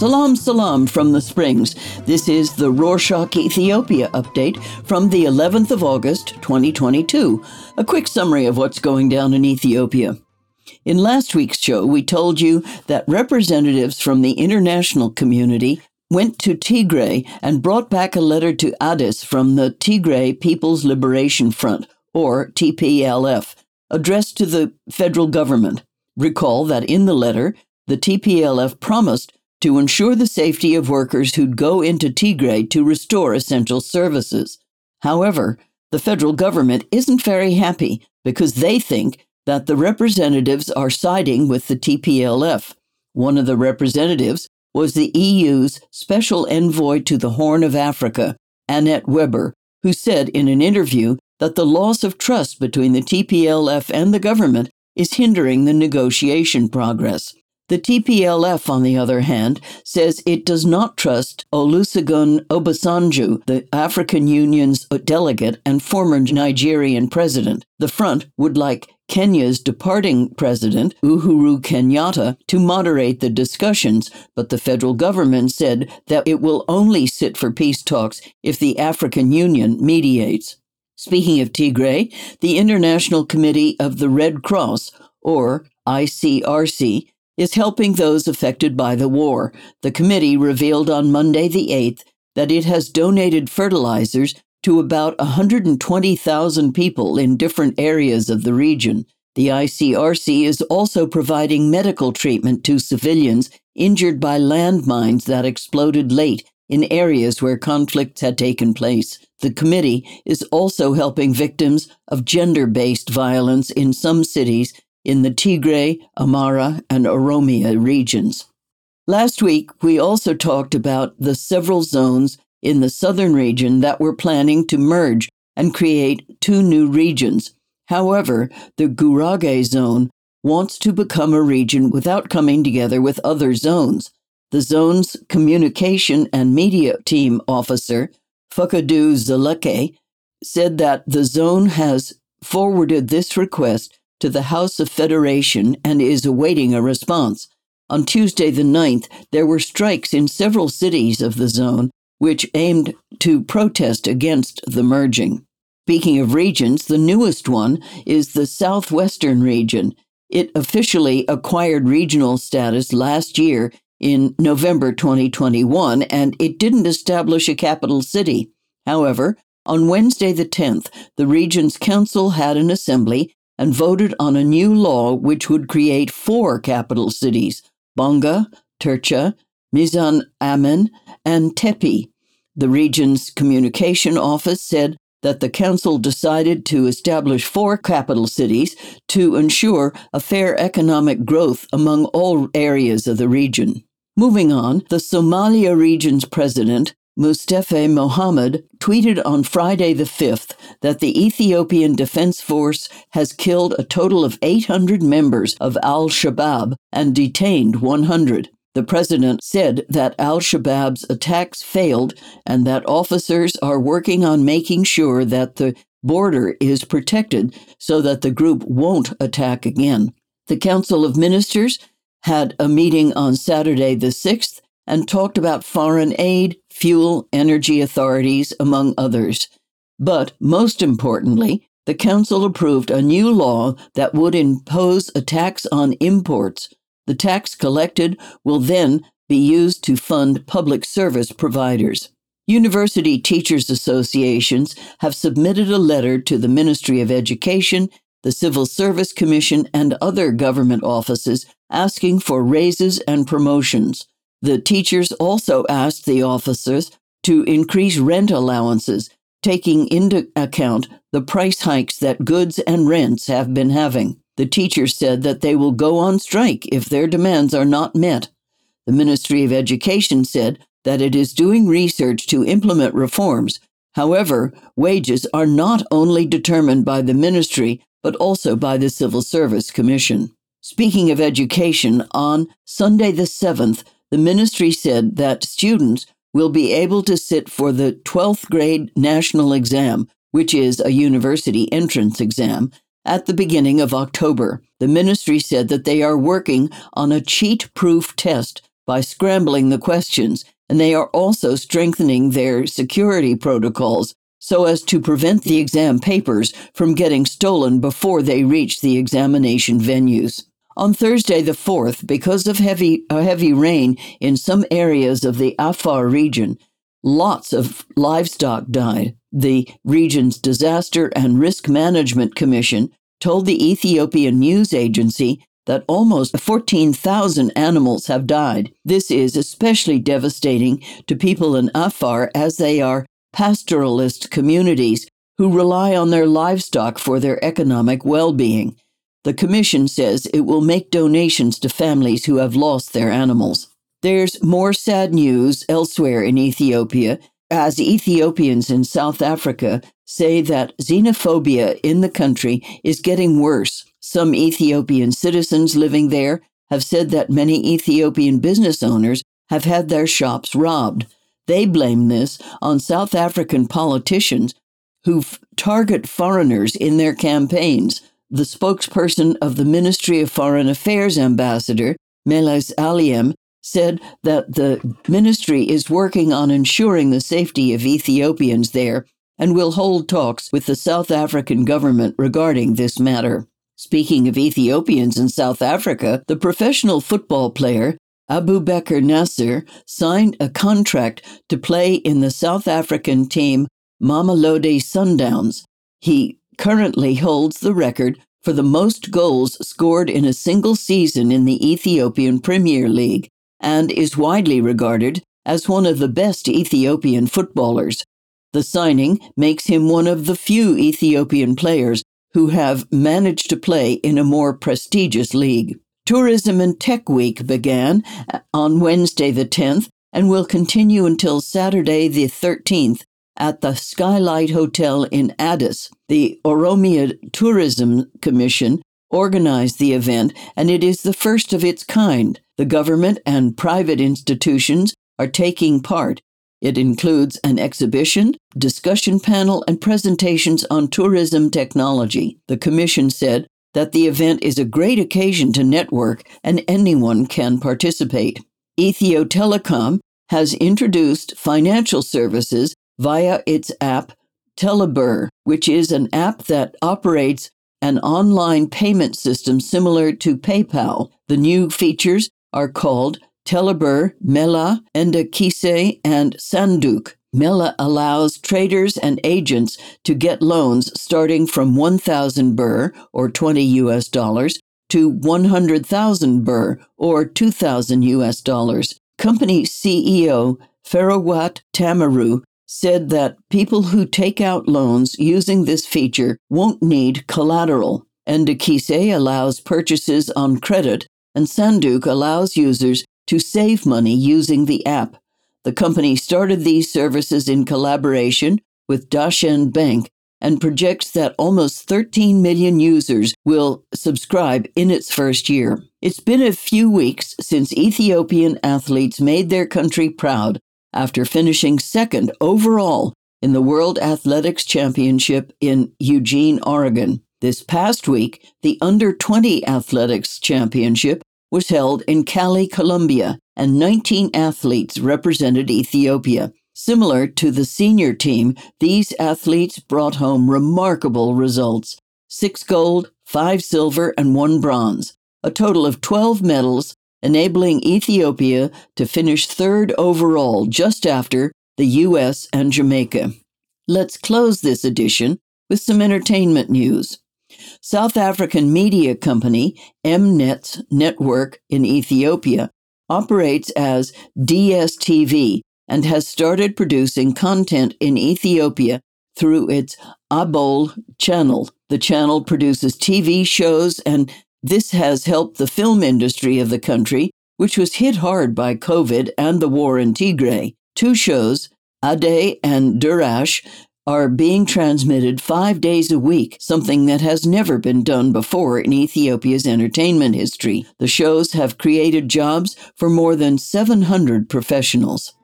Salam salam from the Springs. This is the Rorshok Ethiopia update from the 11th of August, 2022. A quick summary of what's going down in Ethiopia. In last week's show, we told you that representatives from the international community went to Tigray and brought back a letter to Addis from the Tigray People's Liberation Front, or TPLF, addressed to the federal government. Recall that in the letter, the TPLF promised to ensure the safety of workers who'd go into Tigray to restore essential services. However, the federal government isn't very happy because they think that the representatives are siding with the TPLF. One of the representatives was the EU's special envoy to the Horn of Africa, Annette Weber, who said in an interview that the loss of trust between the TPLF and the government is hindering the negotiation progress. The TPLF, on the other hand, says it does not trust Olusegun Obasanjo, the African Union's delegate and former Nigerian president. The front would like Kenya's departing president, Uhuru Kenyatta, to moderate the discussions, but the federal government said that it will only sit for peace talks if the African Union mediates. Speaking of Tigray, the International Committee of the Red Cross, or ICRC, is helping those affected by the war. The committee revealed on Monday the 8th that it has donated fertilizers to about 120,000 people in different areas of the region. The ICRC is also providing medical treatment to civilians injured by landmines that exploded late in areas where conflicts had taken place. The committee is also helping victims of gender based violence in some cities in the Tigray, Amhara, and Oromia regions. Last week, we also talked about the several zones in the southern region that were planning to merge and create two new regions. However, the Gurage zone wants to become a region without coming together with other zones. The zone's communication and media team officer, Fakadu Zaleke, said that the zone has forwarded this request to the House of Federation and is awaiting a response. On Tuesday, the 9th, there were strikes in several cities of the zone which aimed to protest against the merging. Speaking of regions, the newest one is the Southwestern region. It officially acquired regional status last year in November 2021, and it didn't establish a capital city. However, on Wednesday the 10th, the region's council had an assembly and voted on a new law which would create four capital cities Bonga, Tarcha, Mizan Aman, and Tepi. The region's communication office said that the council decided to establish four capital cities to ensure a fair economic growth among all areas of the region. Moving on, the Somalia region's president, Mustafa Mohammed tweeted on Friday the 5th that the Ethiopian Defense Force has killed a total of 800 members of al Shabaab and detained 100. The president said that al Shabaab's attacks failed and that officers are working on making sure that the border is protected so that the group won't attack again. The Council of Ministers had a meeting on Saturday the 6th and talked about foreign aid, fuel, energy authorities, among others. But most importantly, the Council approved a new law that would impose a tax on imports. The tax collected will then be used to fund public service providers. University Teachers Associations have submitted a letter to the Ministry of Education, the Civil Service Commission, and other government offices asking for raises and promotions. The teachers also asked the officers to increase rent allowances, taking into account the price hikes that goods and rents have been having. The teachers said that they will go on strike if their demands are not met. The Ministry of Education said that it is doing research to implement reforms. However, wages are not only determined by the ministry, but also by the Civil Service Commission. Speaking of education, on Sunday the 7th, the ministry said that students will be able to sit for the 12th grade national exam, which is a university entrance exam, at the beginning of October. The ministry said that they are working on a cheat proof test by scrambling the questions, and they are also strengthening their security protocols so as to prevent the exam papers from getting stolen before they reach the examination venues. On Thursday the 4th, because of heavy, uh, heavy rain in some areas of the Afar region, lots of livestock died. The region's Disaster and Risk Management Commission told the Ethiopian news agency that almost 14,000 animals have died. This is especially devastating to people in Afar as they are pastoralist communities who rely on their livestock for their economic well being. The Commission says it will make donations to families who have lost their animals. There's more sad news elsewhere in Ethiopia as Ethiopians in South Africa say that xenophobia in the country is getting worse. Some Ethiopian citizens living there have said that many Ethiopian business owners have had their shops robbed. They blame this on South African politicians who target foreigners in their campaigns the spokesperson of the Ministry of Foreign Affairs ambassador, Meles Alem, said that the ministry is working on ensuring the safety of Ethiopians there and will hold talks with the South African government regarding this matter. Speaking of Ethiopians in South Africa, the professional football player Abu Abubeker Nasser signed a contract to play in the South African team Mamelodi Sundowns. He currently holds the record for the most goals scored in a single season in the Ethiopian Premier League and is widely regarded as one of the best Ethiopian footballers. The signing makes him one of the few Ethiopian players who have managed to play in a more prestigious league. Tourism and Tech Week began on Wednesday the 10th and will continue until Saturday the 13th at the Skylight Hotel in Addis. The Oromia Tourism Commission organized the event, and it is the first of its kind. The government and private institutions are taking part. It includes an exhibition, discussion panel, and presentations on tourism technology. The Commission said that the event is a great occasion to network and anyone can participate. Ethio Telecom has introduced financial services via its app Telebirr, which is an app that operates an online payment system similar to PayPal. The new features are called Telebirr, Mela, Endakise, and Sanduk. Mela allows traders and agents to get loans starting from 1,000 birr, or 20 US dollars, to 100,000 birr, or 2,000 US dollars. Company CEO Frehiwot Tamru said that people who take out loans using this feature won't need collateral. Endakise allows purchases on credit, and Sanduk allows users to save money using the app. The company started these services in collaboration with Dashen Bank and projects that almost 13 million users will subscribe in its first year. It's been a few weeks since Ethiopian athletes made their country proud after finishing second overall in the World Athletics Championship in Eugene, Oregon. This past week, the Under 20 Athletics Championship was held in Cali, Colombia, and 19 athletes represented Ethiopia. Similar to the senior team, these athletes brought home remarkable results six gold, five silver, and one bronze, a total of 12 medals enabling Ethiopia to finish third overall just after the US and Jamaica. Let's close this edition with some entertainment news. South African media company Mnet Network in Ethiopia operates as DSTV and has started producing content in Ethiopia through its Abol channel. The channel produces TV shows and this has helped the film industry of the country, which was hit hard by COVID and the war in Tigray. Two shows, Ade and Durash, are being transmitted five days a week, something that has never been done before in Ethiopia's entertainment history. The shows have created jobs for more than 700 professionals.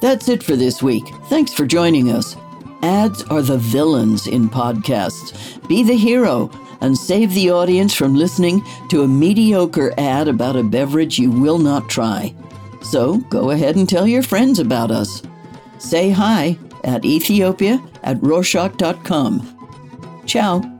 That's it for this week. Thanks for joining us. Ads are the villains in podcasts. Be the hero and save the audience from listening to a mediocre ad about a beverage you will not try. So go ahead and tell your friends about us. Say hi at Ethiopia at Rorshok.com. Ciao.